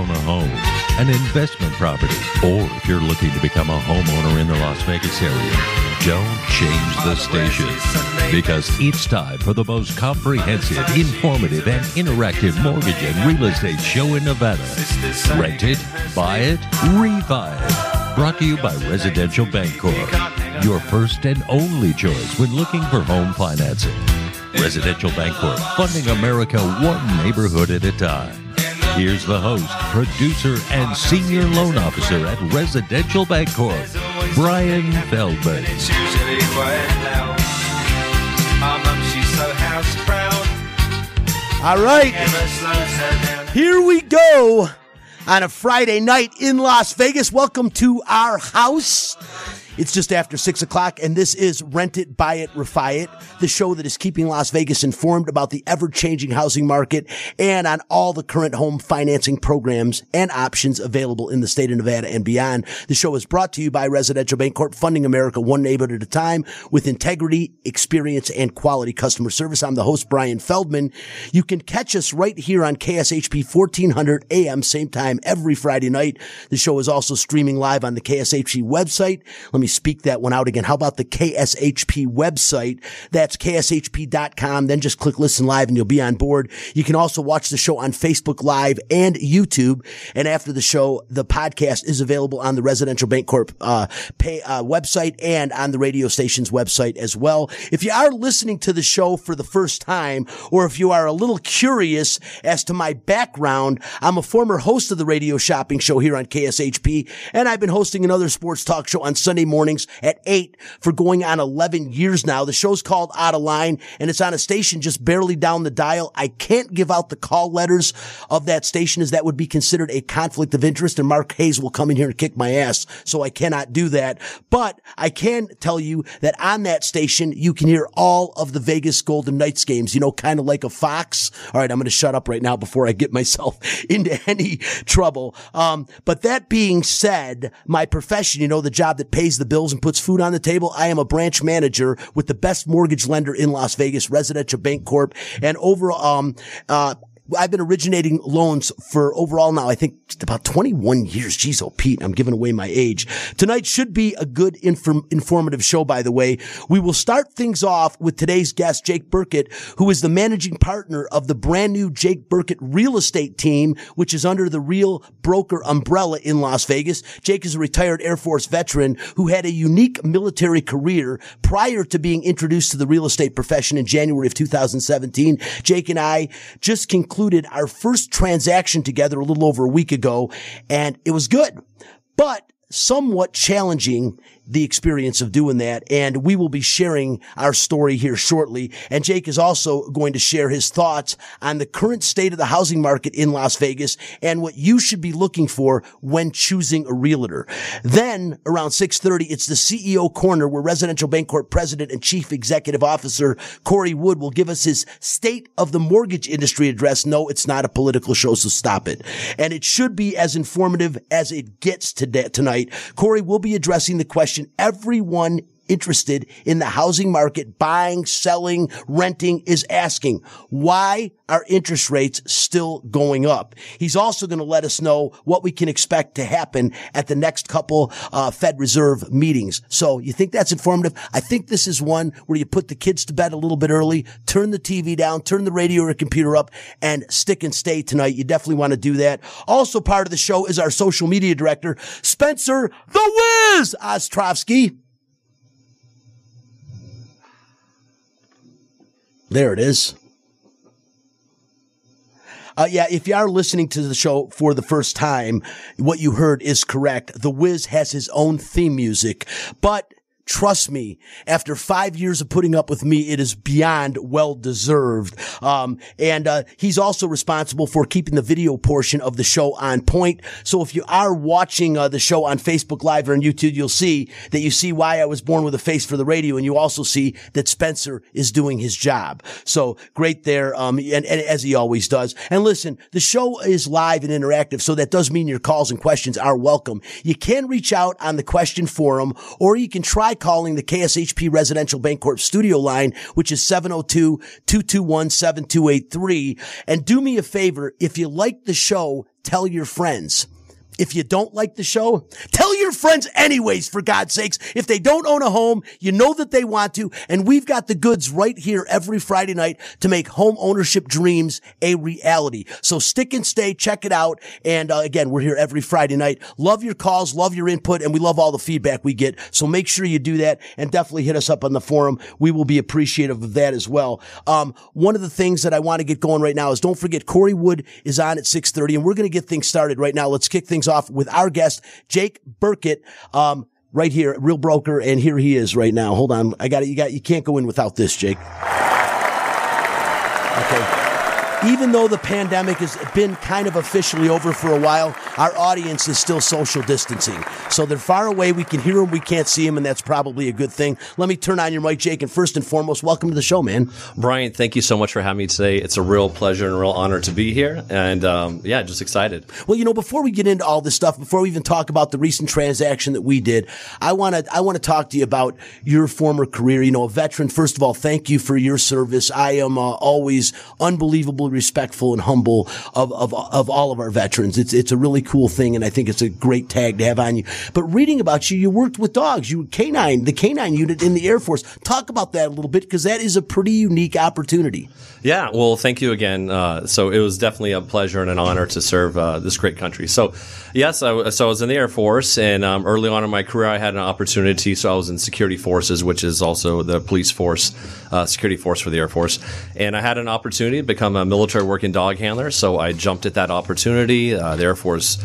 Own a home, an investment property, or if you're looking to become a homeowner in the Las Vegas area, don't change the station because it's time for the most comprehensive, informative, and interactive mortgage and real estate show in Nevada. Rent it, buy it, refi it. Brought to you by Residential Bancorp, your first and only choice when looking for home financing. Residential Bancorp, funding America one neighborhood at a time. Here's the host, producer, and senior loan officer at Residential Bancorp, Brian Feldman. All right, here we go on a Friday night in Las Vegas. Welcome to our house. It's just after six o'clock, and this is Rent It, Buy It, Refi It, the show that is keeping Las Vegas informed about the ever changing housing market and on all the current home financing programs and options available in the state of Nevada and beyond. The show is brought to you by Residential Bancorp, funding America one neighborhood at a time with integrity, experience, and quality customer service. I'm the host, Brian Feldman. You can catch us right here on KSHP 1400 AM, same time every Friday night. The show is also streaming live on the KSHP website. Let me speak that one out again. How about the KSHP website? That's kshp.com. Then just click listen live and you'll be on board. You can also watch the show on Facebook Live and YouTube. And after the show, the podcast is available on the Residential Bancorp uh, pay, uh, website and on the radio station's website as well. If you are listening to the show for the first time, or if you are a little curious as to my background, I'm a former host of the radio shopping show here on KSHP, and I've been hosting another sports talk show on Sunday mornings at 8 for going on 11 years now. The show's called Out of Line, and it's on a station just barely down the dial. I can't give out the call letters of that station as that would be considered a conflict of interest, and Mark Hayes will come in here and kick my ass, so I cannot do that. But I can tell you that on that station, you can hear all of the Vegas Golden Knights games, you know, kind of like a Fox. All right, I'm going to shut up right now before I get myself into any trouble. Um, but that being said, my profession, you know, the job that pays the bills and puts food on the table, I am a branch manager with the best mortgage lender in Las Vegas, Residential Bancorp. And over, um, uh, I've been originating loans for overall now, I think about 21 years. Jeez, oh, Pete, I'm giving away my age. Tonight should be a good inform- informative show, by the way. We will start things off with today's guest, Jake Burkett, who is the managing partner of the brand new Jake Burkett real estate team, which is under the real broker umbrella in Las Vegas. Jake is a retired Air Force veteran who had a unique military career prior to being introduced to the real estate profession in January of 2017. Jake and I just concluded our first transaction together a little over a week ago, and it was good, but somewhat challenging the experience of doing that. And we will be sharing our story here shortly. And Jake is also going to share his thoughts on the current state of the housing market in Las Vegas and what you should be looking for when choosing a realtor. Then around 630, it's the CEO corner where Residential Bancorp president and chief executive officer Corey Wood will give us his state of the mortgage industry address. No, it's not a political show, so stop it. And it should be as informative as it gets today, tonight. Corey will be addressing the question everyone interested in the housing market, buying, selling, renting is asking, why are interest rates still going up? He's also going to let us know what we can expect to happen at the next couple uh, Fed Reserve meetings. So you think that's informative? I think this is one where you put the kids to bed a little bit early, turn the TV down, turn the radio or computer up, and stick and stay tonight. You definitely want to do that. Also part of the show is our social media director, Spencer the Wiz Ostrovsky. There it is. Uh, yeah, if you are listening to the show for the first time, what you heard is correct. The Wiz has his own theme music, but Trust me, after five years of putting up with me, it is beyond well deserved. Um, and uh, he's also responsible for keeping the video portion of the show on point. So if you are watching uh, the show on Facebook Live or on YouTube, you'll see that you see why I was born with a face for the radio, and you also see that Spencer is doing his job. So great there, um, and, and as he always does. And listen, the show is live and interactive, so that does mean your calls and questions are welcome. You can reach out on the question forum, or you can try by calling the KSHP Residential Bancorp studio line, which is 702-221-7283. And do me a favor, if you like the show, tell your friends. If you don't like the show, tell your friends anyways, for God's sakes. If they don't own a home, you know that they want to. And we've got the goods right here every Friday night to make home ownership dreams a reality. So stick and stay, check it out. And uh, again, we're here every Friday night. Love your calls, love your input, and we love all the feedback we get. So make sure you do that and definitely hit us up on the forum. We will be appreciative of that as well. Um, one of the things that I want to get going right now is don't forget Corey Wood is on at 630 and we're going to get things started right now. Let's kick things off with our guest, Jake Burkett. Um, right here, real broker, and here he is right now. Hold on, I got it. You got. You can't go in without this, Jake. Okay. Even though the pandemic has been kind of officially over for a while, our audience is still social distancing. So they're far away. We can hear them, we can't see them, and that's probably a good thing. Let me turn on your mic, Jake, and first and foremost, welcome to the show, man. Brian, thank you so much for having me today. It's a real pleasure and a real honor to be here. And um, yeah, just excited. Well, you know, before we get into all this stuff, before we even talk about the recent transaction that we did, I want to I want to talk to you about your former career. You know, a veteran. First of all, thank you for your service. I am uh, always respectful and humble of, of of all of our veterans. It's it's a really cool thing, and I think it's a great tag to have on you. But reading about you, you worked with dogs. You canine, the canine unit in the Air Force. Talk about that a little bit because that is a pretty unique opportunity. Yeah, well, thank you again. Uh, so it was definitely a pleasure and an honor to serve uh, this great country. So, yes, I, so I was in the Air Force, and um, early on in my career, I had an opportunity. So I was in security forces, which is also the police force, uh, security force for the Air Force, and I had an opportunity to become a military working dog handler. So I jumped at that opportunity. Uh, the Air Force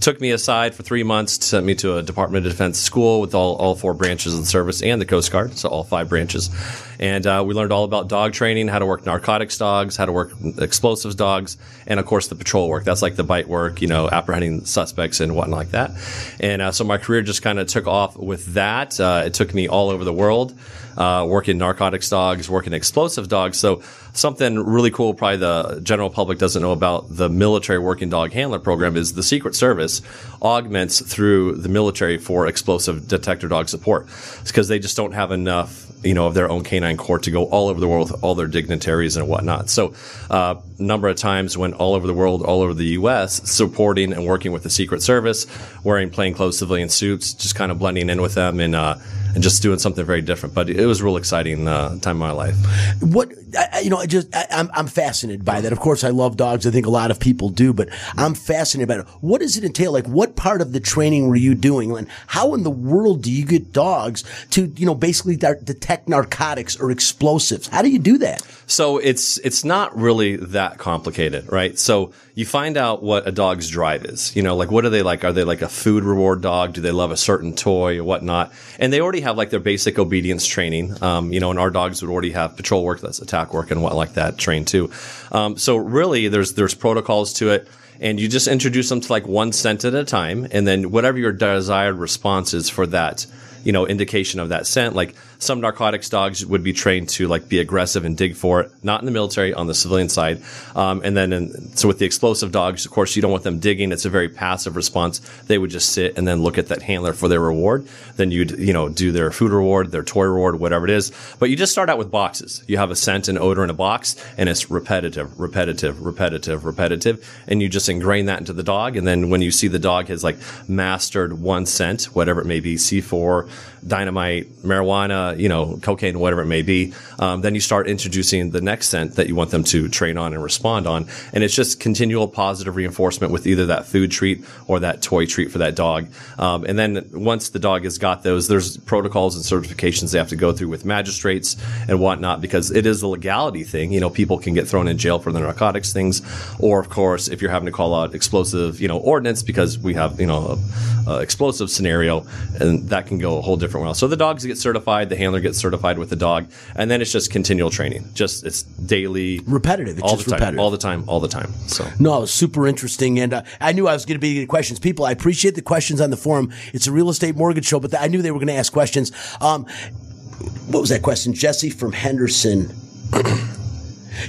took me aside for three months, sent me to a Department of Defense school with all, all four branches of the service and the Coast Guard, so all five branches. And uh, we learned all about dog training, how to work narcotics dogs, how to work explosives dogs, and of course the patrol work. That's like the bite work, you know, apprehending suspects and whatnot like that. And uh, so my career just kind of took off with that. Uh, it took me all over the world uh, working narcotics dogs, working explosive dogs. So something really cool, probably the general public doesn't know about the military working dog handler program is the Secret Service augments through the military for explosive detector dog support. It's because they just don't have enough you know, of their own canine corps to go all over the world with all their dignitaries and whatnot. So, uh, number of times went all over the world, all over the U.S., supporting and working with the Secret Service, wearing plainclothes civilian suits, just kind of blending in with them and uh, and just doing something very different. But it was a real exciting uh, time of my life. What I, you know, I just I, am I'm, I'm fascinated by that. Of course, I love dogs. I think a lot of people do, but I'm fascinated by it. What does it entail? Like, what part of the training were you doing? And how in the world do you get dogs to you know basically detect narcotics or explosives? How do you do that? So it's it's not really that complicated, right? So you find out what a dog's drive is. You know, like what are they like? Are they like a food reward dog? Do they love a certain toy or whatnot? And they already have like their basic obedience training. Um, you know, and our dogs would already have patrol work, that's attack work, and what like that trained too. Um, so really, there's there's protocols to it and you just introduce them to like one scent at a time and then whatever your desired response is for that you know indication of that scent like some narcotics dogs would be trained to like be aggressive and dig for it, not in the military, on the civilian side. Um, and then, in, so with the explosive dogs, of course, you don't want them digging. It's a very passive response. They would just sit and then look at that handler for their reward. Then you'd, you know, do their food reward, their toy reward, whatever it is. But you just start out with boxes. You have a scent and odor in a box and it's repetitive, repetitive, repetitive, repetitive. And you just ingrain that into the dog. And then when you see the dog has like mastered one scent, whatever it may be, C4, dynamite, marijuana, you know, cocaine, whatever it may be, um, then you start introducing the next scent that you want them to train on and respond on. And it's just continual positive reinforcement with either that food treat or that toy treat for that dog. Um, and then once the dog has got those, there's protocols and certifications they have to go through with magistrates and whatnot because it is a legality thing. You know, people can get thrown in jail for the narcotics things, or of course, if you're having to call out explosive, you know, ordinance because we have, you know, a, a explosive scenario, and that can go a whole different different So the dogs get certified, the handler gets certified with the dog, and then it's just continual training. Just it's daily, repetitive. It's all just the time, repetitive. all the time, all the time. So no, super interesting, and uh, I knew I was going to be getting questions. People, I appreciate the questions on the forum. It's a real estate mortgage show, but I knew they were going to ask questions. Um, what was that question, Jesse from Henderson?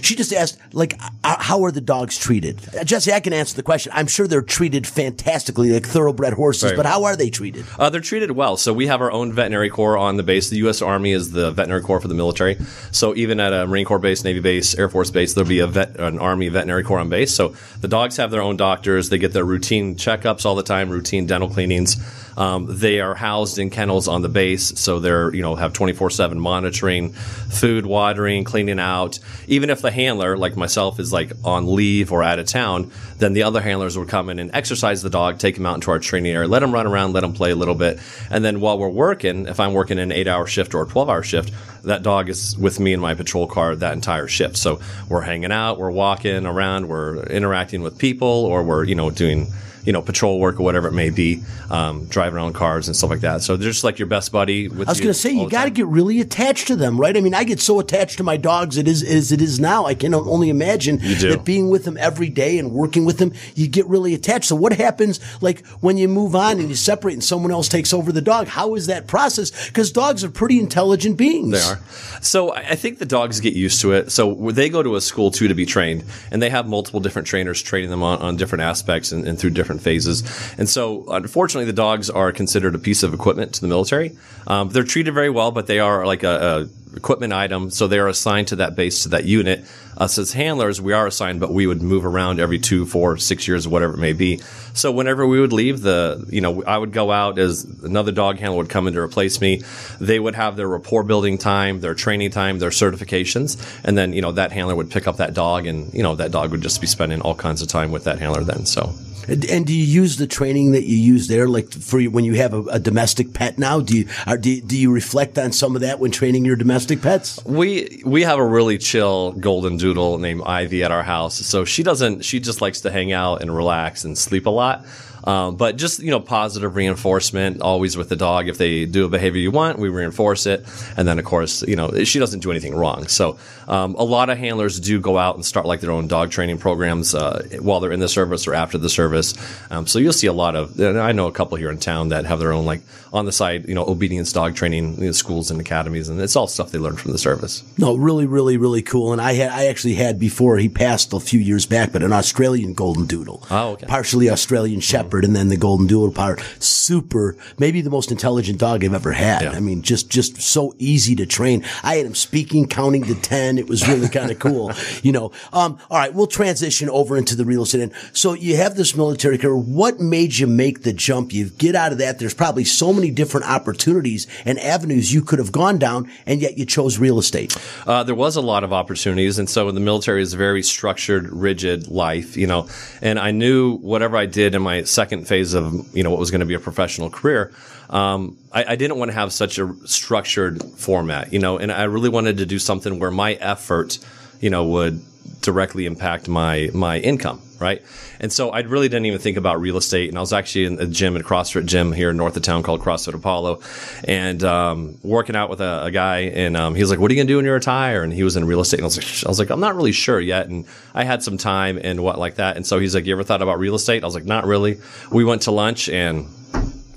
She just asked, like, uh, how are the dogs treated? Uh, Jesse, I can answer the question. I'm sure they're treated fantastically, like thoroughbred horses, Very but how are they treated? Uh, they're treated well. So we have our own veterinary corps on the base. The U.S. Army is the veterinary corps for the military. So even at a Marine Corps base, Navy base, Air Force base, there'll be a vet, an Army veterinary corps on base. So the dogs have their own doctors. They get their routine checkups all the time, routine dental cleanings. Um, they are housed in kennels on the base, so they're you know have twenty four seven monitoring, food, watering, cleaning out. Even if the handler, like myself, is like on leave or out of town, then the other handlers would come in and exercise the dog, take him out into our training area, let him run around, let him play a little bit, and then while we're working, if I'm working an eight hour shift or a twelve hour shift, that dog is with me in my patrol car that entire shift. So we're hanging out, we're walking around, we're interacting with people, or we're you know doing you know, patrol work or whatever it may be, um, driving around cars and stuff like that. So they're just like your best buddy. With I was going to say, you got to get really attached to them, right? I mean, I get so attached to my dogs it is, as it is now. I can only imagine that being with them every day and working with them, you get really attached. So what happens, like, when you move on and you separate and someone else takes over the dog? How is that process? Because dogs are pretty intelligent beings. They are. So I I think the dogs get used to it. So they go to a school too to be trained, and they have multiple different trainers training them on, on different aspects and, and through different phases. And so, unfortunately, the dogs are considered a piece of equipment to the military. Um, they're treated very well, but they are like a, a equipment item, so they are assigned to that base to that unit. Us as handlers, we are assigned, but we would move around every two, four, six years, whatever it may be. So whenever we would leave, the you know I would go out as another dog handler would come in to replace me. They would have their rapport building time, their training time, their certifications, and then you know that handler would pick up that dog, and you know that dog would just be spending all kinds of time with that handler then. So. And, do you use the training that you use there, like for when you have a, a domestic pet now? Do you, do you do you reflect on some of that when training your domestic pets? We we have a really chill golden doodle named Ivy at our house. So she doesn't. She just likes to hang out and relax and sleep a lot. Um, but just you know, positive reinforcement always with the dog. If they do a behavior you want, we reinforce it. And then of course, you know, she doesn't do anything wrong. So um, a lot of handlers do go out and start like their own dog training programs uh, while they're in the service or after the service. Um, so you'll see a lot of. And I know a couple here in town that have their own like on the side, you know, obedience dog training you know, schools and academies, and it's all stuff they learned from the service. No, really, really, really cool. And I had, I actually had before he passed a few years back, but an Australian golden doodle. Oh, okay. Partially Australian shepherd and then the golden doodle part. Super, maybe the most intelligent dog I've ever had. Yeah. I mean, just, just so easy to train. I had him speaking, counting to 10. It was really kind of cool, you know. Um, all right, we'll transition over into the real estate. end. So you have this military career. What made you make the jump? You get out of that. There's probably so many different opportunities and avenues you could have gone down, and yet you chose real estate. Uh, there was a lot of opportunities, and so the military is a very structured, rigid life, you know. And I knew whatever I did in my second phase of, you know, what was going to be a professional career, um, I, I didn't want to have such a structured format, you know. And I really wanted to do something where my effort, you know, would directly impact my my income, right? And so I really didn't even think about real estate. And I was actually in a gym, a CrossFit gym here north of town called CrossFit Apollo, and um, working out with a, a guy. And um, he was like, "What are you gonna do when you retire?" And he was in real estate. And I was like, "I was like, I'm not really sure yet." And I had some time and what like that. And so he's like, "You ever thought about real estate?" I was like, "Not really." We went to lunch, and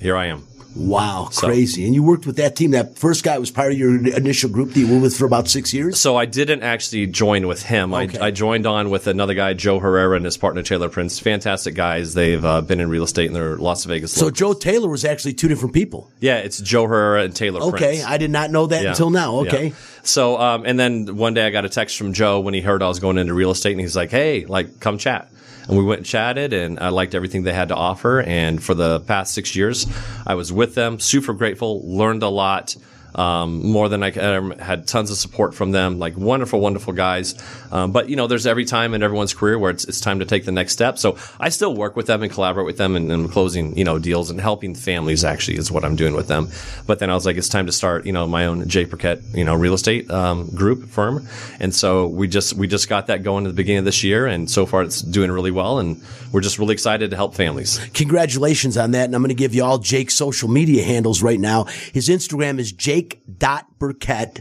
here I am. Wow, crazy. And you worked with that team. That first guy was part of your initial group that you were with for about six years? So I didn't actually join with him. Okay. I, I joined on with another guy, Joe Herrera, and his partner Taylor Prince. Fantastic guys. They've uh, been in real estate in their Las Vegas. So locals. Joe Taylor was actually two different people. yeah, it's Joe Herrera and Taylor Okay, Prince. I did not know that Yeah. until now. Okay. Yeah. So, um, and then one day I got a text from Joe when he heard I was going into real estate, and he's like, "Hey, like, come chat." And we went and chatted, and I liked everything they had to offer. And for the past six years, I was with them, super grateful, learned a lot. Um, more than I um, had tons of support from them, like wonderful, wonderful guys. Um, but you know, there's every time in everyone's career where it's, it's time to take the next step. So I still work with them and collaborate with them and, and closing, you know, deals and helping families actually is what I'm doing with them. But then I was like, it's time to start, you know, my own Jay Burkett, you know, real estate, um, group firm. And so we just, we just got that going at the beginning of this year. And so far it's doing really well. And we're just really excited to help families. Congratulations on that. And I'm going to give you all Jake's social media handles right now. His Instagram is jake.burkett.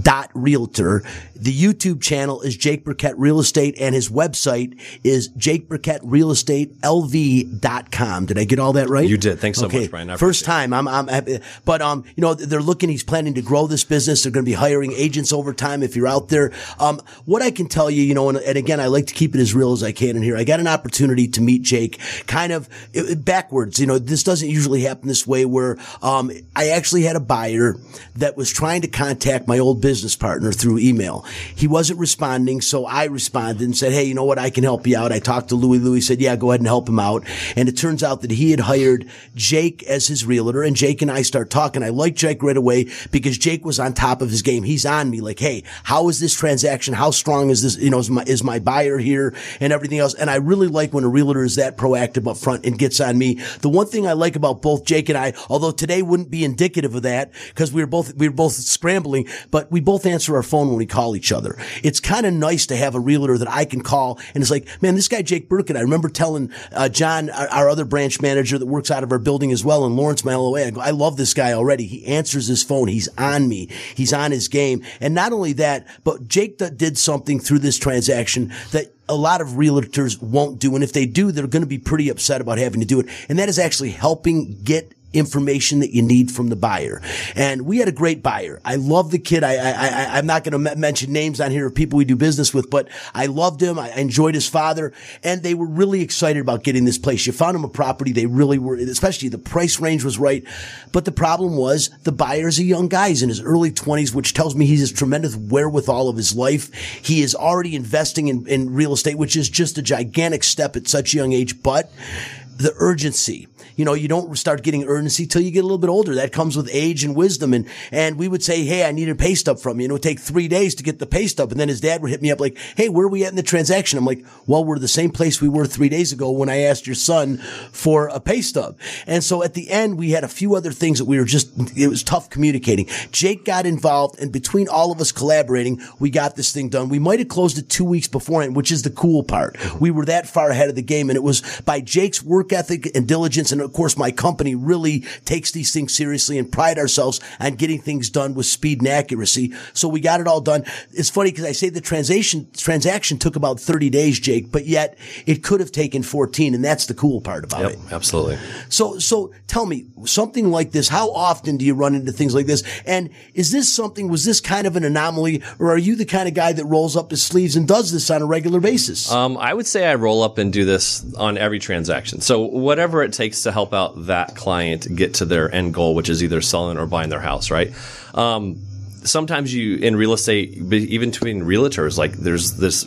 dot realtor. The YouTube channel is Jake Burkett Real Estate and his website is Jake Burkett Real Estate LV.com. Did I get all that right? You did. Thanks so much, Brian. I First time. I'm, I'm happy. But, um, you know, they're looking, he's planning to grow this business. They're going to be hiring agents over time if you're out there. Um, what I can tell you, you know, and, and again, I like to keep it as real as I can in here. I got an opportunity to meet Jake kind of uh, backwards. You know, this doesn't usually happen this way where, um, I actually had a buyer that was trying to contact my old business partner through email. He wasn't responding. So I responded and said, Hey, you know what? I can help you out. I talked to Louis. Louis said, yeah, go ahead and help him out. And it turns out that he had hired Jake as his realtor and Jake and I start talking. I like Jake right away because Jake was on top of his game. He's on me like, Hey, how is this transaction? How strong is this? You know, is my, is my buyer here and everything else? And I really like when a realtor is that proactive up front and gets on me. The one thing I like about both Jake and I, although today wouldn't be indicative of that because we were both, we were both scrambling, but we both answer our phone when we call each other. It's kind of nice to have a realtor that I can call and it's like, man, this guy Jake Burkett, I remember telling uh, John, our, our, other branch manager that works out of our building as well in Lawrence, my LOA, I go, I love this guy already. He answers his phone. He's on me. He's on his game. And not only that, but Jake did something through this transaction that a lot of realtors won't do. And if they do, they're going to be pretty upset about having to do it. And that is actually helping get information that you need from the buyer. And we had a great buyer. I love the kid. I, I, I'm not going to m- mention names on here of people we do business with, but I loved him. I enjoyed his father and they were really excited about getting this place. You found him a property. They really were, especially the price range was right. But the problem was the buyer's a young guy. He's in his early twenties, which tells me he's a tremendous wherewithal of his life. He is already investing in, in real estate, which is just a gigantic step at such a young age, but the urgency you know, you don't start getting urgency till you get a little bit older. That comes with age and wisdom. And, and we would say, Hey, I need a pay stub from you. And it would take three days to get the pay stub. And then his dad would hit me up like, Hey, where are we at in the transaction? I'm like, well, we're the same place we were three days ago when I asked your son for a pay stub. And so at the end, we had a few other things that we were just, it was tough communicating. Jake got involved and between all of us collaborating, we got this thing done. We might have closed it two weeks beforehand, which is the cool part. We were that far ahead of the game and it was by Jake's work ethic and diligence. And of course, my company really takes these things seriously and pride ourselves on getting things done with speed and accuracy. So we got it all done. It's funny because I say the transaction transaction took about 30 days, Jake, but yet it could have taken 14. And that's the cool part about yep, it. Absolutely. So, so tell me something like this. How often do you run into things like this? And is this something, was this kind of an anomaly or are you the kind of guy that rolls up his sleeves and does this on a regular basis? Um, I would say I roll up and do this on every transaction. So whatever it takes to help out that client get to their end goal, which is either selling or buying their house, right? Um, sometimes you in real estate, even between realtors, like there's this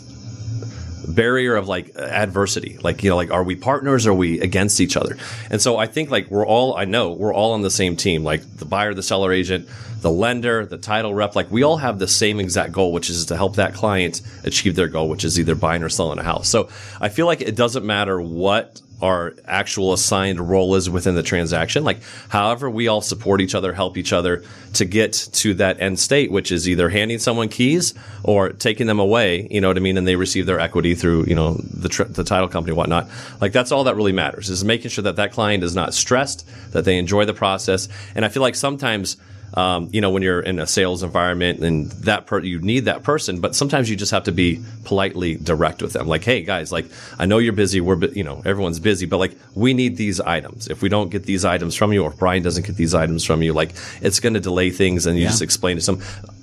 barrier of like adversity. Like, you know, like, are we partners? Or are we against each other? And so I think like we're all, I know we're all on the same team, like the buyer, the seller agent, the lender, the title rep, like we all have the same exact goal, which is to help that client achieve their goal, which is either buying or selling a house. So I feel like it doesn't matter what our actual assigned role is within the transaction. Like, however, we all support each other, help each other to get to that end state, which is either handing someone keys or taking them away. You know what I mean? And they receive their equity through you know the tr- the title company, whatnot. Like that's all that really matters is making sure that that client is not stressed, that they enjoy the process. And I feel like sometimes um, you know, when you're in a sales environment and that per- you need that person, but sometimes you just have to be politely direct with them. Like, hey guys, like I know you're busy. We're, bu- you know, everyone's busy, but like we need these items. If we don't get these items from you, or if Brian doesn't get these items from you, like it's going to delay things. And you yeah. just explain to some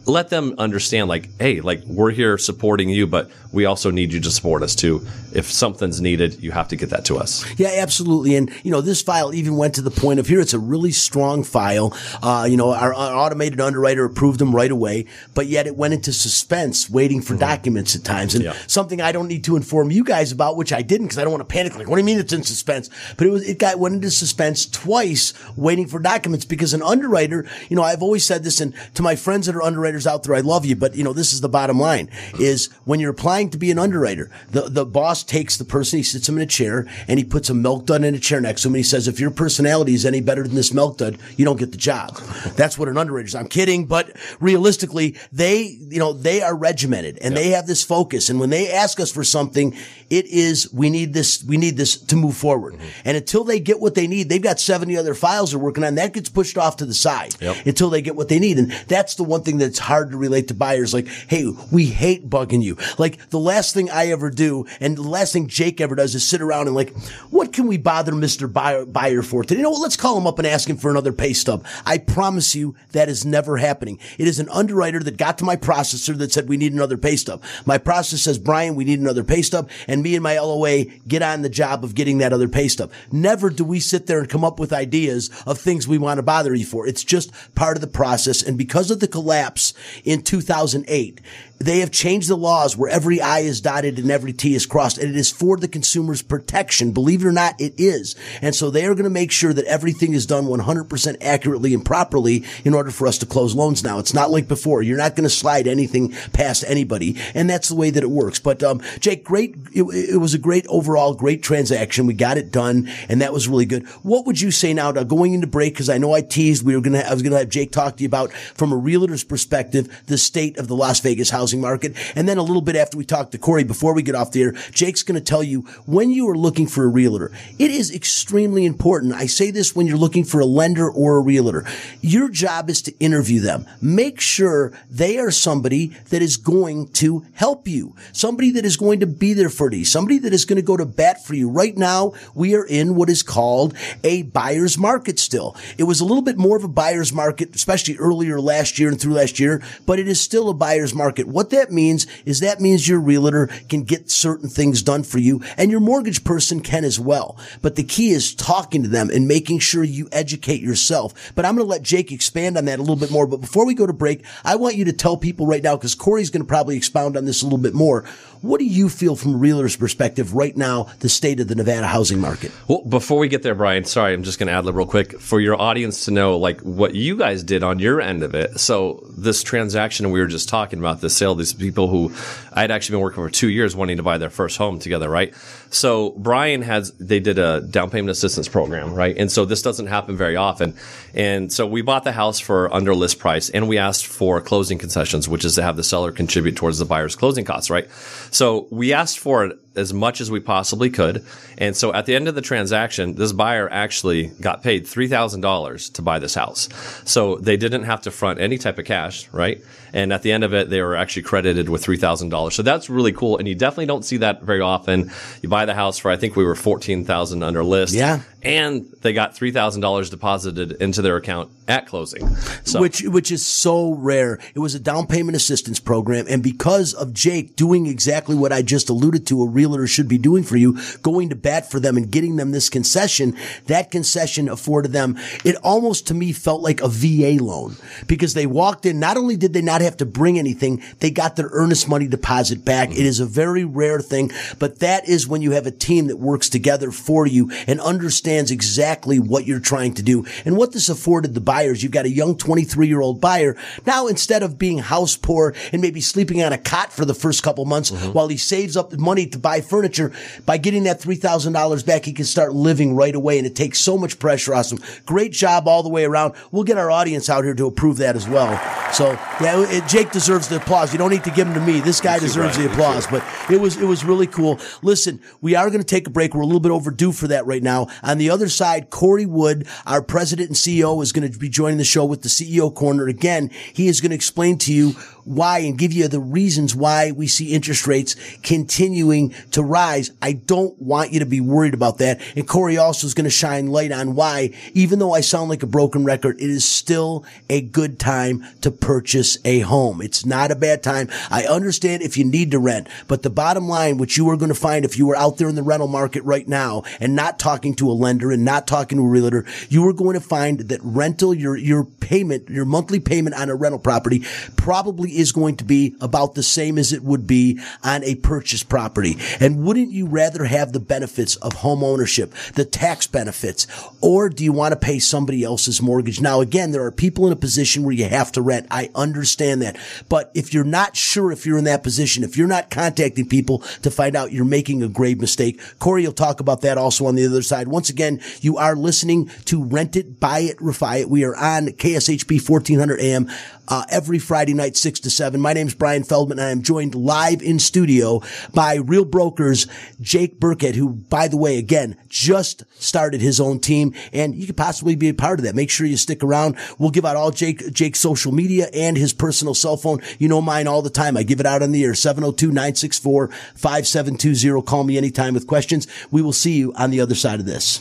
let them understand like hey like we're here supporting you but we also need you to support us too. If something's needed you have to get that to us. Yeah absolutely. And you know this file even went to the point of here it's a really strong file. Uh, you know our, our, automated underwriter approved them right away but yet it went into suspense waiting for mm-hmm. documents at times. And yeah. something i don't need to inform you guys about which i didn't because i don't want to panic like what do you mean it's in suspense? But it was it got went into suspense twice waiting for documents because an underwriter you know i've always said this and to my friends that are underwriters out there, I love you, but you know, this is the bottom line is when you're applying to be an underwriter, the, the boss takes the person, he sits him in a chair and he puts a milk dud in a chair next to him and he says, if your personality is any better than this milk dud, you don't get the job. That's what an underwriter is. I'm kidding, but realistically, they, you know, they are regimented and yep. they have this focus. And when they ask us for something, it is, we need this, we need this to move forward. Mm-hmm. And until they get what they need, they've got 70 other files they're working on. That gets pushed off to the side yep. until they get what they need. And that's the one thing that's hard to relate to buyers. Like, hey, we hate bugging you. Like the last thing I ever do, and the last thing Jake ever does is sit around and like, what can we bother Mr. Buyer, buyer for today? You know what? Let's call him up and ask him for another pay stub. I promise you that is never happening. It is an underwriter that got to my processor that said we need another pay stub. My processor says, Brian, we need another pay stub. And me and my LOA get on the job of getting that other pay stub. Never do we sit there and come up with ideas of things we want to bother you for. It's just part of the process. And because of the collapse in 2008, they have changed the laws where every I is dotted and every T is crossed, and it is for the consumer's protection. Believe it or not, it is. And so they are going to make sure that everything is done 100% accurately and properly in order for us to close loans now. It's not like before. You're not going to slide anything past anybody, and that's the way that it works. But, um, Jake, great. It, it was a great overall, great transaction. We got it done, and that was really good. What would you say now, now going into break? Because I know I teased we were going to, I was going to have Jake talk to you about, from a realtor's perspective, the state of the Las Vegas housing housing market. And then a little bit after we talk to Corey, before we get off the air, Jake's going to tell you when you are looking for a realtor, it is extremely important. I say this when you're looking for a lender or a realtor. Your job is to interview them. Make sure they are somebody that is going to help you, somebody that is going to be there for you, somebody that is going to go to bat for you. Right now, we are in what is called a buyer's market still. It was a little bit more of a buyer's market, especially earlier last year and through last year, but it is still a buyer's market. What that means is that means your realtor can get certain things done for you and your mortgage person can as well. But the key is talking to them and making sure you educate yourself. But I'm going to let Jake expand on that a little bit more. But before we go to break, I want you to tell people right now, because Corey's going to probably expound on this a little bit more. What do you feel from a realtor's perspective right now, the state of the Nevada housing market? Well, before we get there, Brian, sorry, I'm just going to add a little real quick for your audience to know like what you guys did on your end of it. So this transaction we were just talking about, the sale, these people who I had actually been working for two years wanting to buy their first home together, right? So Brian has, they did a down payment assistance program, right? And so this doesn't happen very often. And so we bought the house for under list price and we asked for closing concessions, which is to have the seller contribute towards the buyer's closing costs, right? So we asked for as much as we possibly could. And so at the end of the transaction, this buyer actually got paid $3,000 to buy this house. So they didn't have to front any type of cash, right? And at the end of it, they were actually credited with $3,000. So that's really cool. And you definitely don't see that very often. You buy the house for, I think we were 14,000 under list. Yeah. And they got $3,000 deposited into their account at closing. So. Which, which is so rare. It was a down payment assistance program. And because of Jake doing exactly what I just alluded to, a should be doing for you, going to bat for them and getting them this concession, that concession afforded them, it almost to me felt like a VA loan because they walked in. Not only did they not have to bring anything, they got their earnest money deposit back. It is a very rare thing, but that is when you have a team that works together for you and understands exactly what you're trying to do and what this afforded the buyers. You've got a young 23 year old buyer. Now, instead of being house poor and maybe sleeping on a cot for the first couple months mm-hmm. while he saves up money to buy furniture, by getting that $3,000 back, he can start living right away. And it takes so much pressure off him. Great job all the way around. We'll get our audience out here to approve that as well. So yeah, it, Jake deserves the applause. You don't need to give him to me. This guy deserves the applause, but it was, it was really cool. Listen, we are going to take a break. We're a little bit overdue for that right now. On the other side, Corey Wood, our president and CEO is going to be joining the show with the CEO corner. Again, he is going to explain to you why and give you the reasons why we see interest rates continuing to rise. I don't want you to be worried about that. And Corey also is going to shine light on why, even though I sound like a broken record, it is still a good time to purchase a home. It's not a bad time. I understand if you need to rent, but the bottom line, which you are going to find if you are out there in the rental market right now and not talking to a lender and not talking to a realtor, you are going to find that rental, your, your payment, your monthly payment on a rental property probably is going to be about the same as it would be on a purchase property. And wouldn't you rather have the benefits of home ownership, the tax benefits, or do you want to pay somebody else's mortgage? Now, again, there are people in a position where you have to rent. I understand that. But if you're not sure if you're in that position, if you're not contacting people to find out you're making a grave mistake, Corey will talk about that also on the other side. Once again, you are listening to Rent It, Buy It, Refi It. We are on KSHP 1400 AM uh, every Friday night, 6 to 7. My name is Brian Feldman, and I'm joined live in studio by Real Brokers Jake Burkett, who, by the way, again, just started his own team, and you could possibly be a part of that. Make sure you stick around. We'll give out all Jake Jake's social media and his personal cell phone. You know mine all the time. I give it out on the air, 702-964-5720. Call me anytime with questions. We will see you on the other side of this.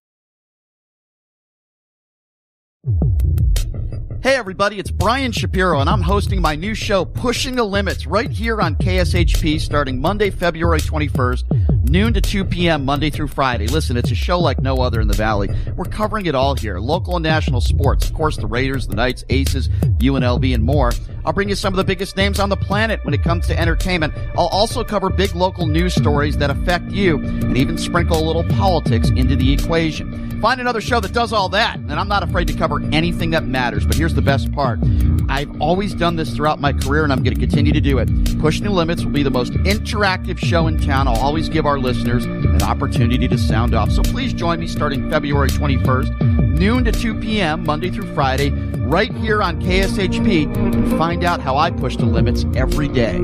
Hey everybody, it's Brian Shapiro and I'm hosting my new show Pushing the Limits right here on KSHP starting Monday, February 21st, noon to 2 p.m. Monday through Friday. Listen, it's a show like no other in the Valley. We're covering it all here. Local and national sports, of course, the Raiders, the Knights, Aces, UNLV, and more. I'll bring you some of the biggest names on the planet when it comes to entertainment. I'll also cover big local news stories that affect you and even sprinkle a little politics into the equation. Find another show that does all that, and I'm not afraid to cover anything that matters. But here's the best part. I've always done this throughout my career, and I'm going to continue to do it. Pushing the Limits will be the most interactive show in town. I'll always give our listeners an opportunity to sound off. So please join me starting February 21st, noon to 2 p.m., Monday through Friday, right here on KSHP, and find out how I push the limits every day.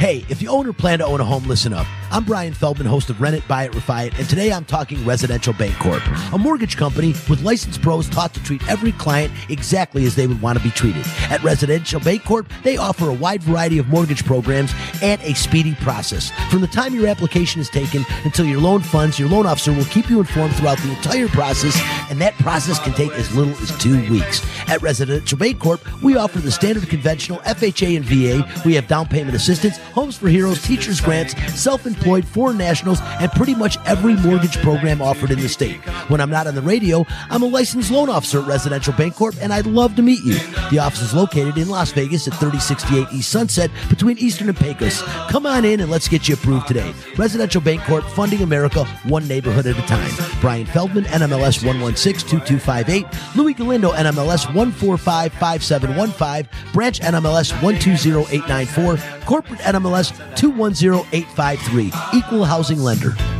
Hey, if you own or plan to own a home, listen up. I'm Brian Feldman, host of Rent It, Buy It, Refi It, and today I'm talking Residential Bancorp, a mortgage company with licensed pros taught to treat every client exactly as they would want to be treated. At Residential Bancorp, they offer a wide variety of mortgage programs and a speedy process. From the time your application is taken until your loan funds, your loan officer will keep you informed throughout the entire process, and that process can take as little as two weeks. At Residential Bancorp, we offer the standard conventional FHA and VA. We have down payment assistance, homes for heroes, teachers grants, self-employed, foreign nationals, and pretty much every mortgage program offered in the state. When I'm not on the radio, I'm a licensed loan officer at Residential Bancorp, and I'd love to meet you. The office is located in Las Vegas at 3068 East Sunset between Eastern and Pecos. Come on in and let's get you approved today. Residential Bancorp, funding America one neighborhood at a time. Brian Feldman, NMLS 1162258, Louis Galindo, NMLS 1455715, Branch NMLS 120894, Corporate NMLS 210853, Equal Housing Lender.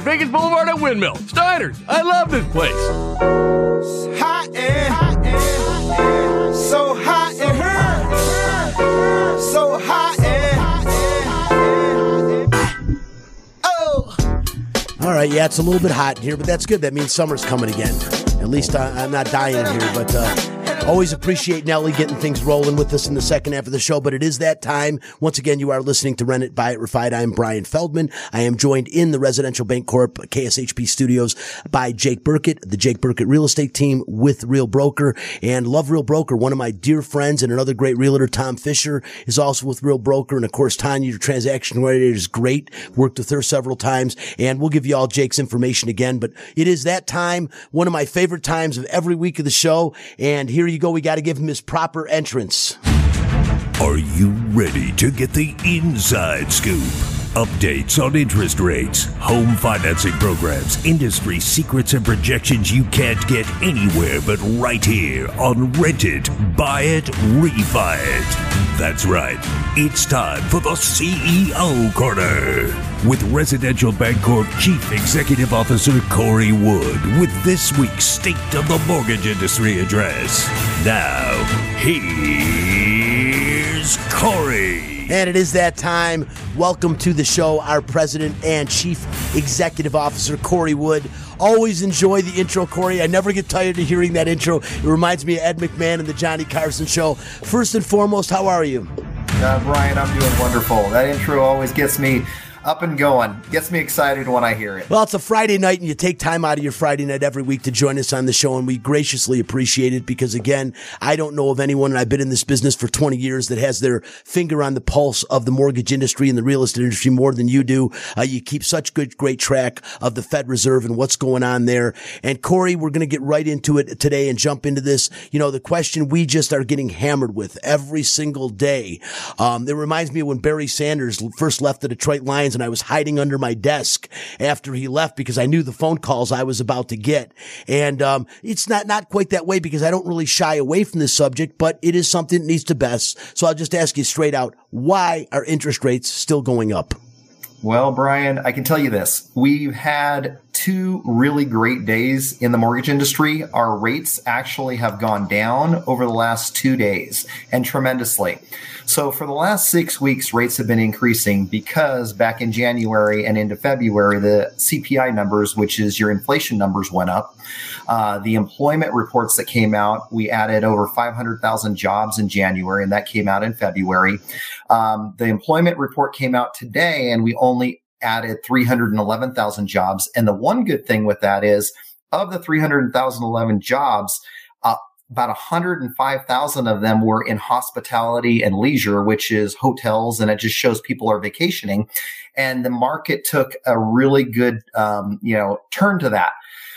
Vegas Boulevard at Windmill. Steiner's, I love this place. Hot and, hot and so hot and her, so hot and oh. All right, yeah, it's a little bit hot in here, but that's good. That means summer's coming again. At least I, I'm not dying in here, but uh, always appreciate Nelly getting things rolling with us in the second half of the show. But it is that time. Once again, you are listening to Rent It, Buy It, Refi I'm Brian Feldman. I am joined in the Residential Bancorp KSHP studios by Jake Burkett, the Jake Burkett real estate team with Real Broker and Love Real Broker. One of my dear friends and another great realtor, Tom Fisher, is also with Real Broker. And of course, Tanya, your transaction coordinator is great. Worked with her several times and we'll give you all Jake's information again. But it is that time, one of my favorite times of every week of the show. And here you go. We got to give him his proper entrance. Are you ready to get the inside scoop? Updates on interest rates, home financing programs, industry secrets, and projections you can't get anywhere but right here on Rent It, Buy It, Refi It. That's right. It's time for the CEO Corner with Residential Bancorp Chief Executive Officer Corey Wood with this week's State of the Mortgage Industry address. Now, here's Corey. And it is that time. Welcome to the show, our president and chief Executive Officer Corey Wood. Always enjoy the intro, Corey. I never get tired of hearing that intro. It reminds me of Ed McMahon and the Johnny Carson Show. First and foremost, how are you? Uh, Brian, I'm doing wonderful. That intro always gets me up and going. Gets me excited when I hear it. Well, it's a Friday night, and you take time out of your Friday night every week to join us on the show, and we graciously appreciate it because, again, I don't know of anyone, and I've been in this business for 20 years, that has their finger on the pulse of the mortgage industry and the real estate industry more than you do. Uh, you keep such good, great track of the Fed Reserve and what's going on there. And Corey, we're going to get right into it today and jump into this. You know, the question we just are getting hammered with every single day. Um, it reminds me of when Barry Sanders first left the Detroit Lions and I was hiding under my desk after he left because I knew the phone calls I was about to get. And, um, it's not, not quite that way because I don't really shy away from this subject, but it is something that needs to best. So I'll just ask you straight out, why are interest rates still going up? Well, Brian, I can tell you this. We've had two really great days in the mortgage industry. Our rates actually have gone down over the last two days and tremendously. So for the last six weeks, rates have been increasing because back in January and into February, the CPI numbers, which is your inflation numbers, went up. Uh, the employment reports that came out, we added over 500,000 jobs in January, and that came out in February. Um, the employment report came out today, and we only added 311,000 jobs. And the one good thing with that is, of the 300,011 jobs, uh, about 105,000 of them were in hospitality and leisure, which is hotels, and it just shows people are vacationing. And the market took a really good, um, you know, turn to that.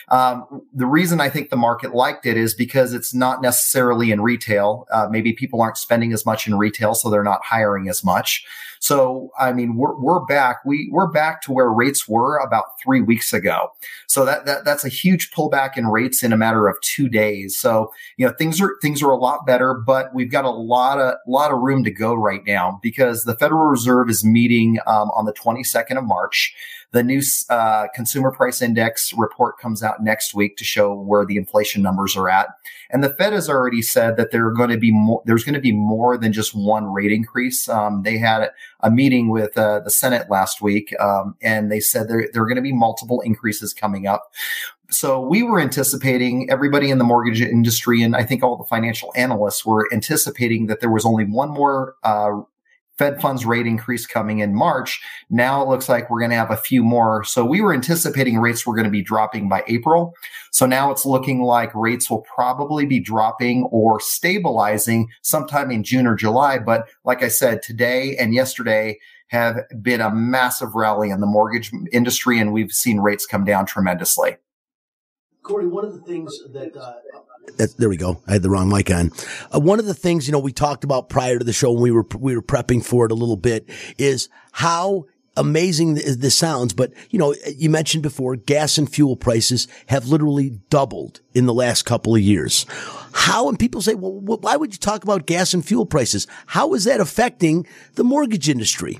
Um, the reason I think the market liked it is because it's not necessarily in retail. Uh, maybe people aren't spending as much in retail, so they're not hiring as much. So, I mean, we're, we're back. We, we're back to where rates were about three weeks ago. So that, that, that's a huge pullback in rates in a matter of two days. So, you know, things are, things are a lot better, but we've got a lot of, lot of room to go right now because the Federal Reserve is meeting, um, on the 22nd of March. The new uh, consumer price index report comes out next week to show where the inflation numbers are at. And the Fed has already said that there are going to be more, there's going to be more than just one rate increase. Um, they had a meeting with uh, the Senate last week, um, and they said there, there are going to be multiple increases coming up. So we were anticipating everybody in the mortgage industry, and I think all the financial analysts were anticipating that there was only one more uh, Fed funds rate increase coming in March. Now it looks like we're going to have a few more. So we were anticipating rates were going to be dropping by April. So now it's looking like rates will probably be dropping or stabilizing sometime in June or July. But like I said, today and yesterday have been a massive rally in the mortgage industry and we've seen rates come down tremendously. Corey, one of the things that uh, there we go. I had the wrong mic on. Uh, one of the things, you know, we talked about prior to the show when we were, we were prepping for it a little bit is how amazing this sounds, but you know, you mentioned before gas and fuel prices have literally doubled in the last couple of years. How, and people say, well, why would you talk about gas and fuel prices? How is that affecting the mortgage industry?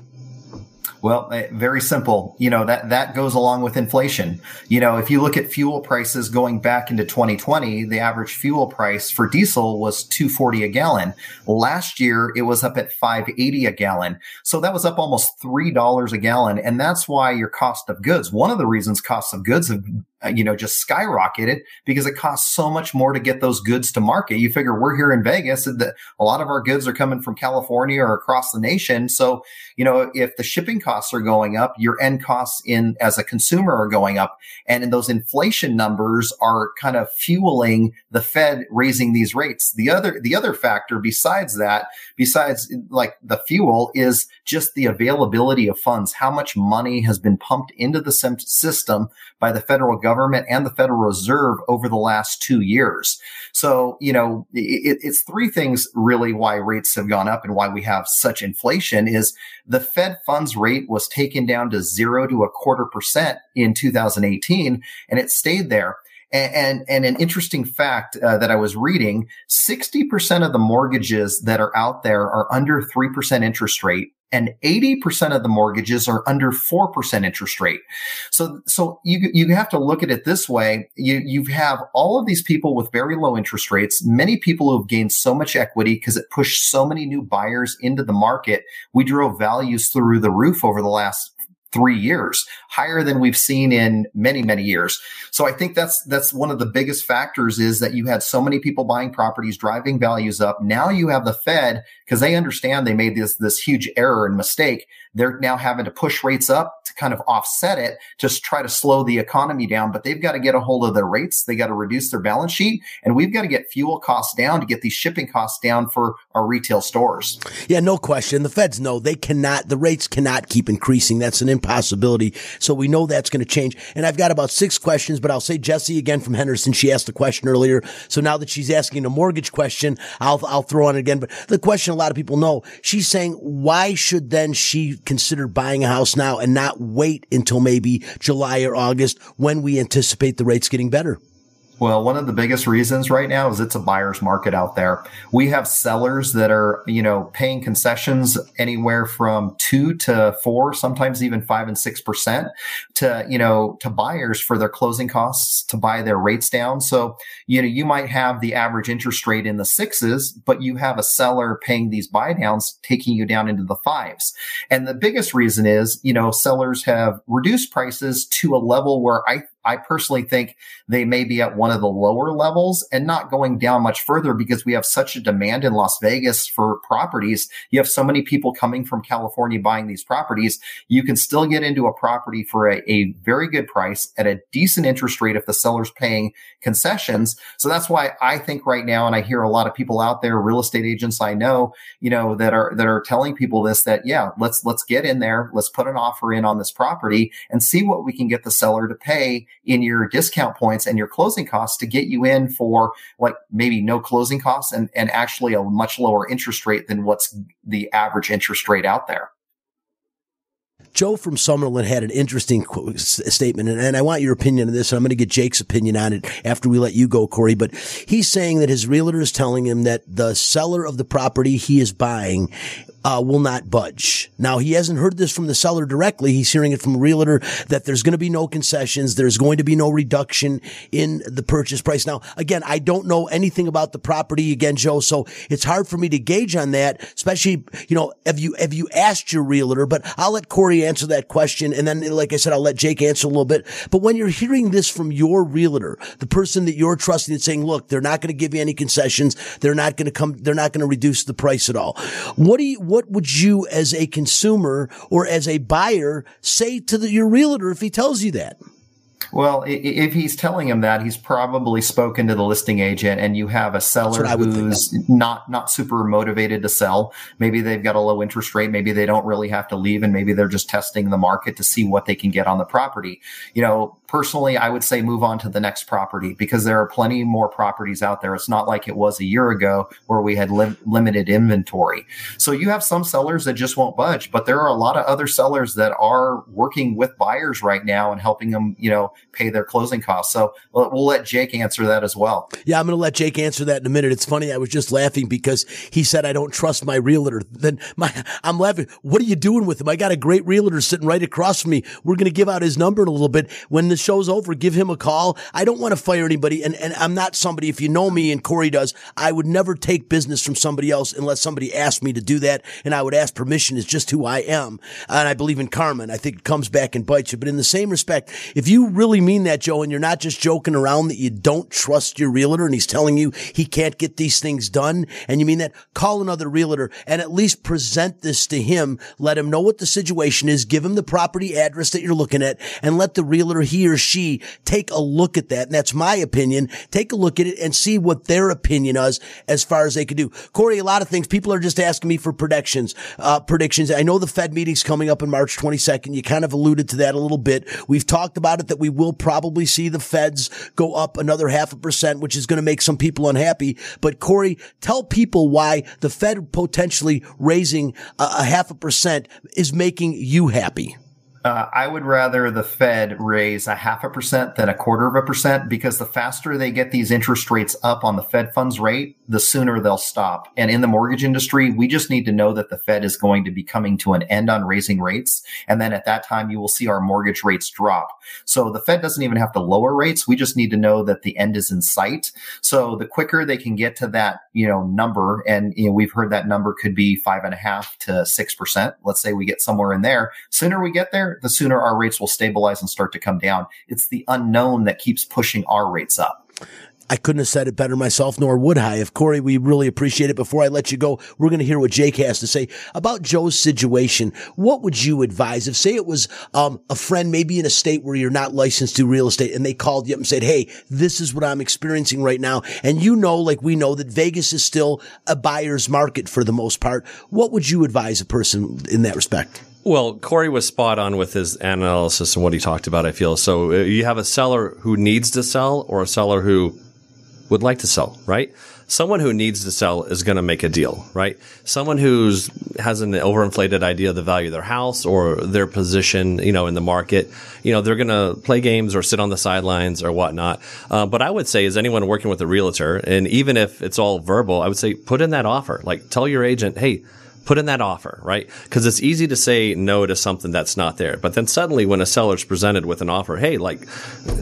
Well, eh, very simple. You know, that, that goes along with inflation. You know, if you look at fuel prices going back into 2020, the average fuel price for diesel was 240 a gallon. Last year, it was up at 580 a gallon. So that was up almost $3 a gallon. And that's why your cost of goods, one of the reasons costs of goods have Uh, you know, just skyrocketed because it costs so much more to get those goods to market. You figure we're here in Vegas and that a lot of our goods are coming from California or across the nation. So, you know, if the shipping costs are going up, your end costs in as a consumer are going up. And in those inflation numbers are kind of fueling the Fed raising these rates. The other, the other factor besides that, besides like the fuel is just the availability of funds. How much money has been pumped into the system by the federal government and the Federal Reserve over the last two years. So, you know, it, it's three things really why rates have gone up and why we have such inflation is the Fed funds rate was taken down to zero to a quarter percent in 2018 and it stayed there. And, and, an interesting fact uh, that I was reading, 60% of the mortgages that are out there are under 3% interest rate and 80% of the mortgages are under 4% interest rate. So, so you, you have to look at it this way. You, you have all of these people with very low interest rates, many people who have gained so much equity because it pushed so many new buyers into the market. We drove values through the roof over the last three years, higher than we've seen in many, many years. So I think that's, that's one of the biggest factors is that you had so many people buying properties, driving values up. Now you have the Fed because they understand they made this, this huge error and mistake. They're now having to push rates up to kind of offset it, just try to slow the economy down. But they've got to get a hold of their rates. They got to reduce their balance sheet and we've got to get fuel costs down to get these shipping costs down for our retail stores. Yeah, no question. The feds know they cannot, the rates cannot keep increasing. That's an impossibility. So we know that's going to change. And I've got about six questions, but I'll say Jesse again from Henderson. She asked a question earlier. So now that she's asking a mortgage question, I'll, I'll throw on it again. But the question a lot of people know, she's saying, why should then she consider buying a house now and not wait until maybe July or August when we anticipate the rates getting better? Well, one of the biggest reasons right now is it's a buyer's market out there. We have sellers that are, you know, paying concessions anywhere from two to four, sometimes even five and six percent to, you know, to buyers for their closing costs to buy their rates down. So, you know, you might have the average interest rate in the sixes, but you have a seller paying these buy downs, taking you down into the fives. And the biggest reason is, you know, sellers have reduced prices to a level where I I personally think they may be at one of the lower levels and not going down much further because we have such a demand in Las Vegas for properties. You have so many people coming from California buying these properties. You can still get into a property for a, a very good price at a decent interest rate if the seller's paying concessions. So that's why I think right now, and I hear a lot of people out there, real estate agents I know, you know, that are, that are telling people this, that yeah, let's, let's get in there. Let's put an offer in on this property and see what we can get the seller to pay in your discount points and your closing costs to get you in for like maybe no closing costs and, and actually a much lower interest rate than what's the average interest rate out there. Joe from Summerlin had an interesting statement, and, I want your opinion on this. And I'm going to get Jake's opinion on it after we let you go, Corey. But he's saying that his realtor is telling him that the seller of the property he is buying uh, will not budge. Now, he hasn't heard this from the seller directly. He's hearing it from a realtor that there's going to be no concessions. There's going to be no reduction in the purchase price. Now, again, I don't know anything about the property again, Joe. So it's hard for me to gauge on that, especially, you know, have you, have you asked your realtor, but I'll let Corey answer that question. And then, like I said, I'll let Jake answer a little bit. But when you're hearing this from your realtor, the person that you're trusting and saying, look, they're not going to give you any concessions. They're not going to come, they're not going to reduce the price at all. What do you, would you as a consumer or as a buyer say to the, your realtor if he tells you that? Well, if he's telling him that, he's probably spoken to the listing agent, and you have a seller who's not not super motivated to sell. Maybe they've got a low interest rate. Maybe they don't really have to leave, and maybe they're just testing the market to see what they can get on the property. You know, personally, I would say move on to the next property because there are plenty more properties out there. It's not like it was a year ago where we had li- limited inventory. So you have some sellers that just won't budge, but there are a lot of other sellers that are working with buyers right now and helping them, you know, pay their closing costs. So we'll, we'll let Jake answer that as well. Yeah, I'm going to let Jake answer that in a minute. It's funny. I was just laughing because he said, I don't trust my realtor. Then my, I'm laughing. What are you doing with him? I got a great realtor sitting right across from me. We're going to give out his number in a little bit. When the show's over, give him a call. I don't want to fire anybody. And, and I'm not somebody, if you know me and Corey does, I would never take business from somebody else unless somebody asked me to do that. And I would ask permission is just who I am. And I believe in karma. And I think it comes back and bites you. But in the same respect, if you really mean that, Joe, and you're not just joking around that you don't trust your realtor and he's telling you he can't get these things done, and you mean that, call another realtor and at least present this to him. Let him know what the situation is. Give him the property address that you're looking at and let the realtor, he or she, take a look at that. And that's my opinion. Take a look at it and see what their opinion is as far as they can do. Corey, a lot of things, people are just asking me for predictions, uh, predictions. I know the Fed meeting's coming up in March 22nd. You kind of alluded to that a little bit. We've talked about it that we will probably see the feds go up another half a percent, which is going to make some people unhappy. But Corey, tell people why the Fed potentially raising a, a half a percent is making you happy. Uh, I would rather the Fed raise a half a percent than a quarter of a percent because the faster they get these interest rates up on the Fed funds rate, the sooner they'll stop. And in the mortgage industry, we just need to know that the Fed is going to be coming to an end on raising rates. And then at that time, you will see our mortgage rates drop. So the Fed doesn't even have to lower rates. We just need to know that the end is in sight. So the quicker they can get to that, you know, number, and you know, we've heard that number could be five and a half to six percent. Let's say we get somewhere in there. Sooner we get there, the sooner our rates will stabilize and start to come down. It's the unknown that keeps pushing our rates up. I couldn't have said it better myself, nor would I. If Corey, we really appreciate it. Before I let you go, we're going to hear what Jake has to say about Joe's situation. What would you advise if, say, it was um, a friend, maybe in a state where you're not licensed to real estate, and they called you up and said, "Hey, this is what I'm experiencing right now," and you know, like we know, that Vegas is still a buyer's market for the most part. What would you advise a person in that respect? Well, Corey was spot on with his analysis and what he talked about, I feel. So uh, you have a seller who needs to sell or a seller who would like to sell, right? Someone who needs to sell is going to make a deal, right? Someone who's has an overinflated idea of the value of their house or their position, you know, in the market, you know, they're going to play games or sit on the sidelines or whatnot. Uh, but I would say, is anyone working with a realtor, and even if it's all verbal, I would say put in that offer. Like tell your agent, hey, put in that offer, right? Because it's easy to say no to something that's not there. But then suddenly when a seller's presented with an offer, hey, like,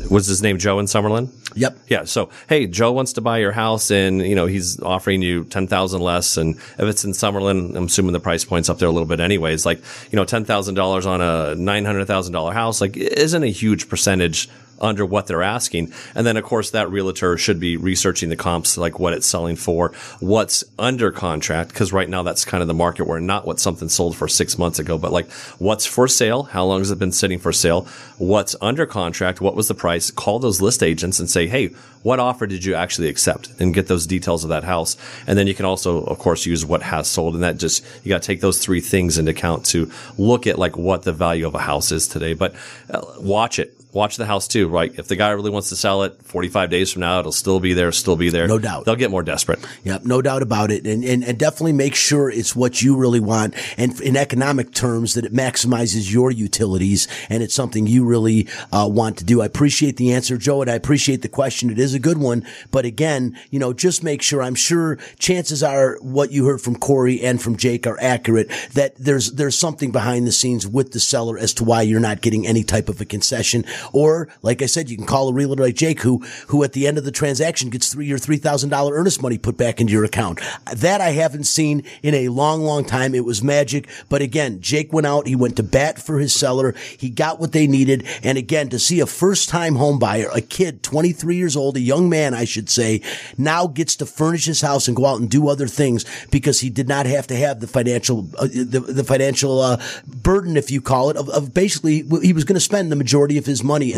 was his name Joe in Summerlin? Yep. Yeah. So, hey, Joe wants to buy your house and, you know, he's offering you 10,000 less. And if it's in Summerlin, I'm assuming the price point's up there a little bit anyways. Like, you know, $10,000 on a $900,000 house, like, isn't a huge percentage under what they're asking. And then, of course, that realtor should be researching the comps, like what it's selling for, what's under contract, because right now that's kind of the market where not what something sold for six months ago, but like what's for sale, how long has it been sitting for sale, what's under contract, what was the price. Call those list agents and say, hey, what offer did you actually accept and get those details of that house. And then you can also, of course, use what has sold. And that just, you got to take those three things into account to look at like what the value of a house is today. But uh, watch it watch the house too, right? If the guy really wants to sell it 45 days from now, it'll still be there, still be there. No doubt. They'll get more desperate. Yep, no doubt about it. And, and, and definitely make sure it's what you really want. And in economic terms, that it maximizes your utilities and it's something you really uh, want to do. I appreciate the answer, Joe, and I appreciate the question. It is a good one. But again, you know, just make sure, I'm sure chances are what you heard from Corey and from Jake are accurate, that there's, there's something behind the scenes with the seller as to why you're not getting any type of a concession or, like I said, you can call a realtor like Jake who, who at the end of the transaction gets three or $3,000 earnest money put back into your account. That I haven't seen in a long, long time. It was magic. But again, Jake went out. He went to bat for his seller. He got what they needed. And again, to see a first time home buyer, a kid, 23 years old, a young man, I should say, now gets to furnish his house and go out and do other things because he did not have to have the financial, uh, the, the financial, uh, burden, if you call it, of, of basically he was going to spend the majority of his money money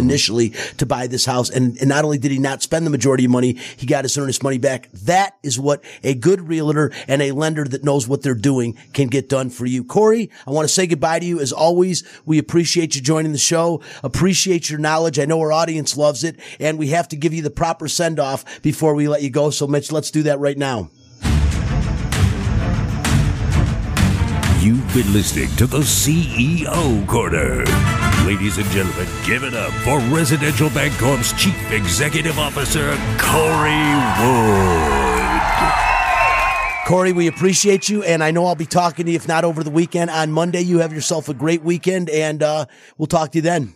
to buy this house. And, and not only did he not spend the majority of money, he got his earnest money back. That is what a good realtor and a lender that knows what they're doing can get done for you. Corey, I want to say goodbye to you. As always, we appreciate you joining the show. Appreciate your knowledge. I know our audience loves it and we have to give you the proper send off before we let you go. So Mitch, let's do that right now. You've been listening to the CEO Corner. Ladies and gentlemen, give it up for Residential Bancorp's Chief Executive Officer, Corey Wood. Corey, we appreciate you, and I know I'll be talking to you, if not over the weekend, on Monday. You have yourself a great weekend, and uh, we'll talk to you then.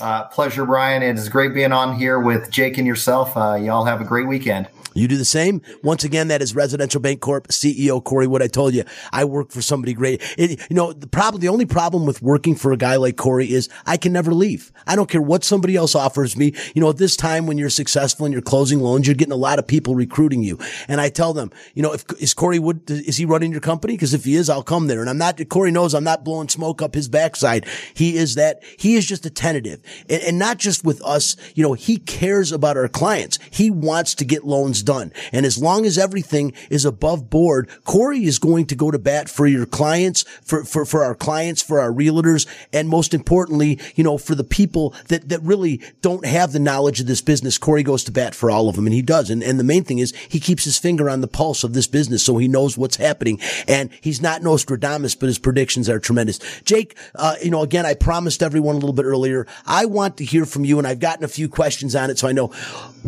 Uh, pleasure, Brian. It is great being on here with Jake and yourself. Uh, y'all have a great weekend. You do the same. Once again, that is Residential Bancorp CEO Corey Wood. I told you, I work for somebody great. It, you know, the problem, the only problem with working for a guy like Corey is I can never leave. I don't care what somebody else offers me. You know, at this time when you're successful and you're closing loans, you're getting a lot of people recruiting you. And I tell them, you know, if is Corey Wood, is he running your company? Because if he is, I'll come there. And I'm not, Corey knows I'm not blowing smoke up his backside. He is that, he is just a tentative and, and not just with us. You know, he cares about our clients. He wants to get loans done. And as long as everything is above board, Corey is going to go to bat for your clients, for, for, for our clients, for our realtors, and most importantly, you know, for the people that, that really don't have the knowledge of this business. Corey goes to bat for all of them and he does. And, and the main thing is he keeps his finger on the pulse of this business so he knows what's happening. And he's not Nostradamus, but his predictions are tremendous. Jake, uh, you know, again, I promised everyone a little bit earlier, I want to hear from you and I've gotten a few questions on it. So I know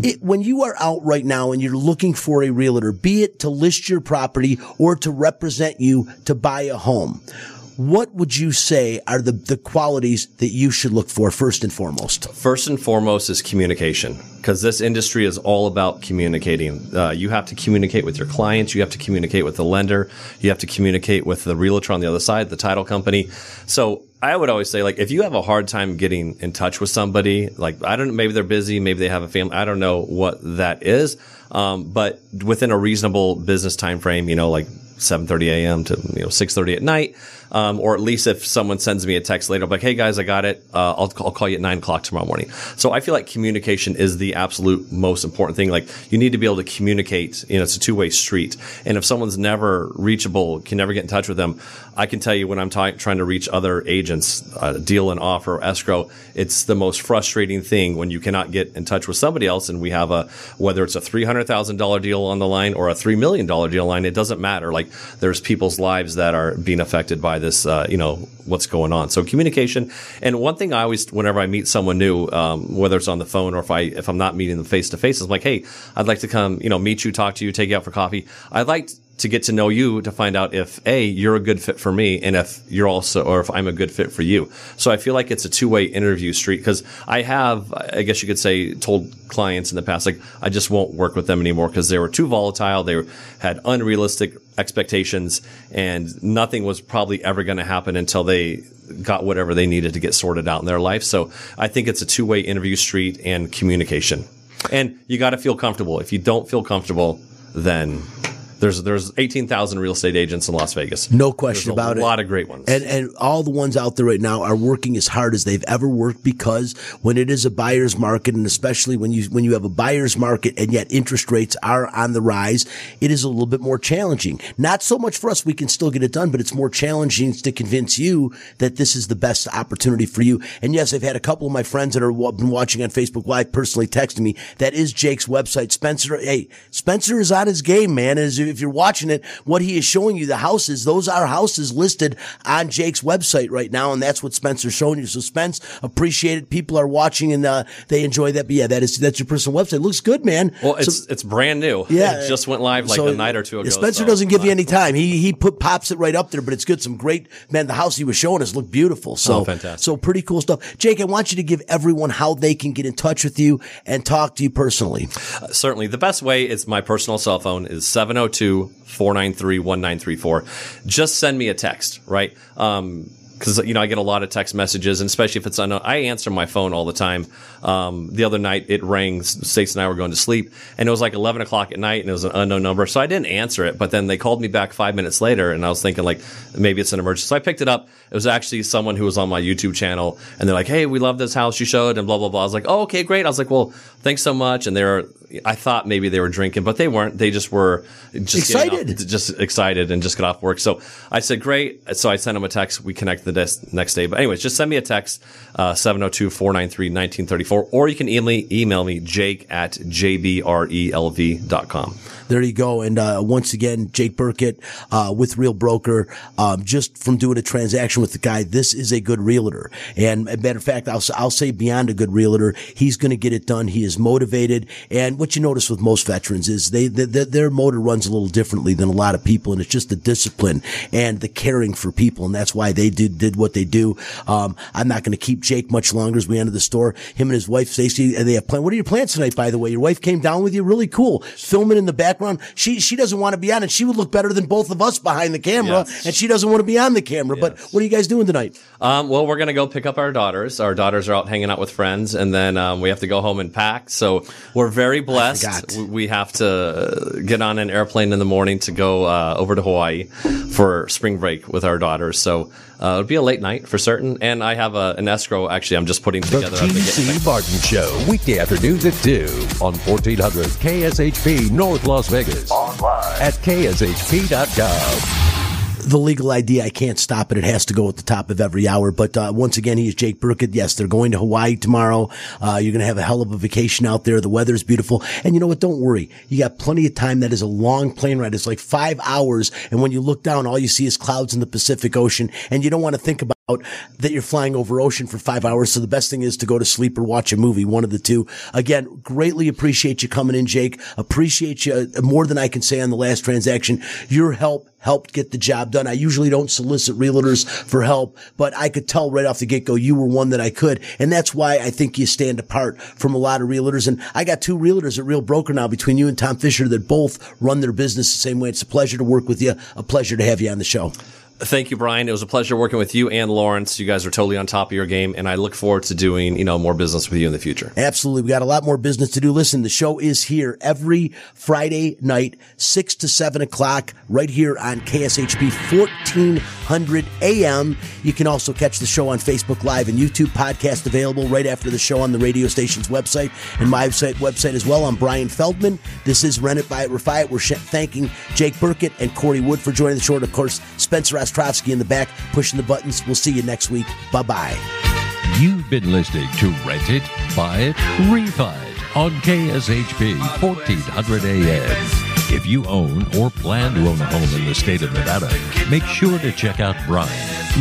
it, when you are out right now and you're looking for a realtor, be it to list your property or to represent you to buy a home, what would you say are the, the qualities that you should look for first and foremost? First and foremost is communication because this industry is all about communicating. Uh, you have to communicate with your clients. You have to communicate with the lender. You have to communicate with the realtor on the other side, the title company. So I would always say, like, if you have a hard time getting in touch with somebody, like, I don't, maybe they're busy, maybe they have a family. I don't know what that is. Um, but within a reasonable business time frame, you know, like 7:30 a.m. to you know 6:30 at night, um, or at least if someone sends me a text later, like, "Hey guys, I got it. Uh, I'll, I'll call you at nine o'clock tomorrow morning." So I feel like communication is the absolute most important thing. Like you need to be able to communicate. You know, it's a two way street, and if someone's never reachable, can never get in touch with them, I can tell you when I'm trying to reach other agents, uh, deal and offer escrow, it's the most frustrating thing when you cannot get in touch with somebody else, and we have a whether it's a three hundred thousand dollar deal on the line or a three million dollar deal line, it doesn't matter. Like there's people's lives that are being affected by this, uh, you know, what's going on. So communication. And one thing I always, whenever I meet someone new, um, whether it's on the phone or if I, if I'm not meeting them face to face, I'm like, Hey, I'd like to come, you know, meet you, talk to you, take you out for coffee. I'd like to get to know you to find out if a you're a good fit for me and if you're also or if I'm a good fit for you. So I feel like it's a two way interview street because I have I guess you could say told clients in the past like I just won't work with them anymore because they were too volatile. They had unrealistic expectations and nothing was probably ever going to happen until they got whatever they needed to get sorted out in their life. So I think it's a two way interview street and communication. And you got to feel comfortable. If you don't feel comfortable, then there's there's 18,000 real estate agents in Las Vegas. No question There's about it. A lot of great ones. And and all the ones out there right now are working as hard as they've ever worked because when it is a buyer's market and especially when you when you have a buyer's market and yet interest rates are on the rise, it is a little bit more challenging. Not so much for us, we can still get it done, but it's more challenging to convince you that this is the best opportunity for you. And yes, I've had a couple of my friends that are been watching on Facebook Live personally texting me. That is Jake's website. Spencer, hey, Spencer is on his game, man. As if you're watching it, what he is showing you, the houses, those are houses listed on Jake's website right now. And that's what Spencer's showing you. So Spence, appreciate it. People are watching and, uh, they enjoy that. But yeah, that is, that's your personal website. It looks good, man. well, it's So- it's brand new. yeah, it just went live like So, a night or two ago. Spencer so, doesn't give you uh, any time. He he put pops it right up there, but it's good. Some great man. The house he was showing us looked beautiful. So Oh, fantastic. So pretty cool stuff. Jake, I want you to give everyone how they can get in touch with you and talk to you personally. certainly the best way is my personal cell phone is 702-493-1934 just send me a text right um because you know I get a lot of text messages, and especially if it's unknown, I answer my phone all the time. Um, the other night it rang. Stace and I were going to sleep, and it was like eleven o'clock at night, and it was an unknown number, so I didn't answer it. But then they called me back five minutes later, and I was thinking like maybe it's an emergency. So I picked it up. It was actually someone who was on my YouTube channel, and they're like, "Hey, we love this house you showed," and blah blah blah. I was like, "Oh, okay, great." I was like, "Well, thanks so much," and they were. I thought maybe they were drinking, but they weren't. They just were just getting off- Excited. just excited and just got off work. So I said, great. So I sent him a text. We connect the des- next day. But anyways, just send me a text, uh, 702-493-1934, or you can email, email me, jake at jbrelv.com. There you go. And uh, once again, Jake Burkett uh, with Real Broker. Um, just from doing a transaction with the guy, this is a good realtor. And a matter of fact, I'll, I'll say beyond a good realtor, he's going to get it done. He is motivated. And what you notice with most veterans is they, they, their- motor runs a little differently than a lot of people. And it's just the discipline and the caring for people. And that's why they did, did what they do. Um, I'm not going to keep Jake much longer as we enter the store. Him and his wife, Stacy, they have plans. What are your plans tonight, by the way? Your wife came down with you. Really cool. Filming in the background. She, she doesn't want to be on it. She would look better than both of us behind the camera. Yes. And she doesn't want to be on the camera. But what are you guys doing tonight? Um, well, we're going to go pick up our daughters. Our daughters are out hanging out with friends, and then um, we have to go home and pack. So we're very blessed. We- We have to get on an airplane in the morning to go uh, over to Hawaii for spring break with our daughters. So uh, it'll be a late night for certain. And I have a, an escrow. Actually, I'm just putting The together. a big- TC Martin Show, weekday afternoons at 2 on 1400 KSHP North Las Vegas. Online at kshp.gov. the legal idea. I can't stop it. It has to go at the top of every hour. But uh, once again, he is Jake Burkett. Yes, they're going to Hawaii tomorrow. Uh, you're going to have a hell of a vacation out there. The weather's beautiful. And you know what? Don't worry. You got plenty of time. That is a long plane ride. It's like five hours. And when you look down, all you see is clouds in the Pacific Ocean. And you don't want to think about that you're flying over ocean for five hours. So the best thing is to go to sleep or watch a movie, one of the two. Again, greatly appreciate you coming in, Jake. Appreciate you uh, more than I can say on the last transaction. Your help helped get the job done. I usually don't solicit realtors for help, but I could tell right off the get go you were one that I could. And that's why I think you stand apart from a lot of realtors. And I got two realtors at Real Broker now between you and Tom Fisher that both run their business the same way. It's a pleasure to work with you. A pleasure to have you on the show. Thank you, Brian. It was a pleasure working with you and Lawrence. You guys are totally on top of your game, and I look forward to doing, you know, more business with you in the future. Absolutely. We got a lot more business to do. Listen, the show is here every Friday night, six to seven o'clock, right here on KSHP 1400 AM. You can also catch the show on Facebook Live and YouTube podcast available right after the show on the radio station's website and my website, website as well. I'm Brian Feldman. This is Rent It, It, Refi. We're thanking Jake Burkett and Corey Wood for joining the show. And of course, Spencer Ostrovsky in the back pushing the buttons. We'll see you next week. Bye bye. You've been listening to Rent It, Buy It, Refi It on KSHP 1400 AM. If you own or plan to own a home in the state of Nevada, make sure to check out Brian,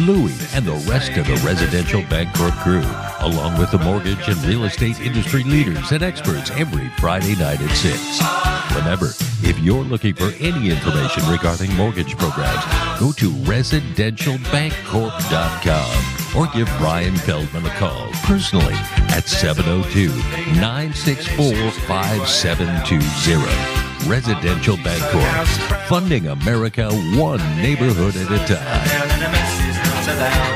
Louie, and the rest of the Residential Bancorp crew, along with the mortgage and real estate industry leaders and experts every Friday night at 6. Remember, if you're looking for any information regarding mortgage programs, go to residentialbancorp.com or give Brian Feldman a call personally at 702 964 5720. Residential Bancorp, funding America one neighborhood at a time.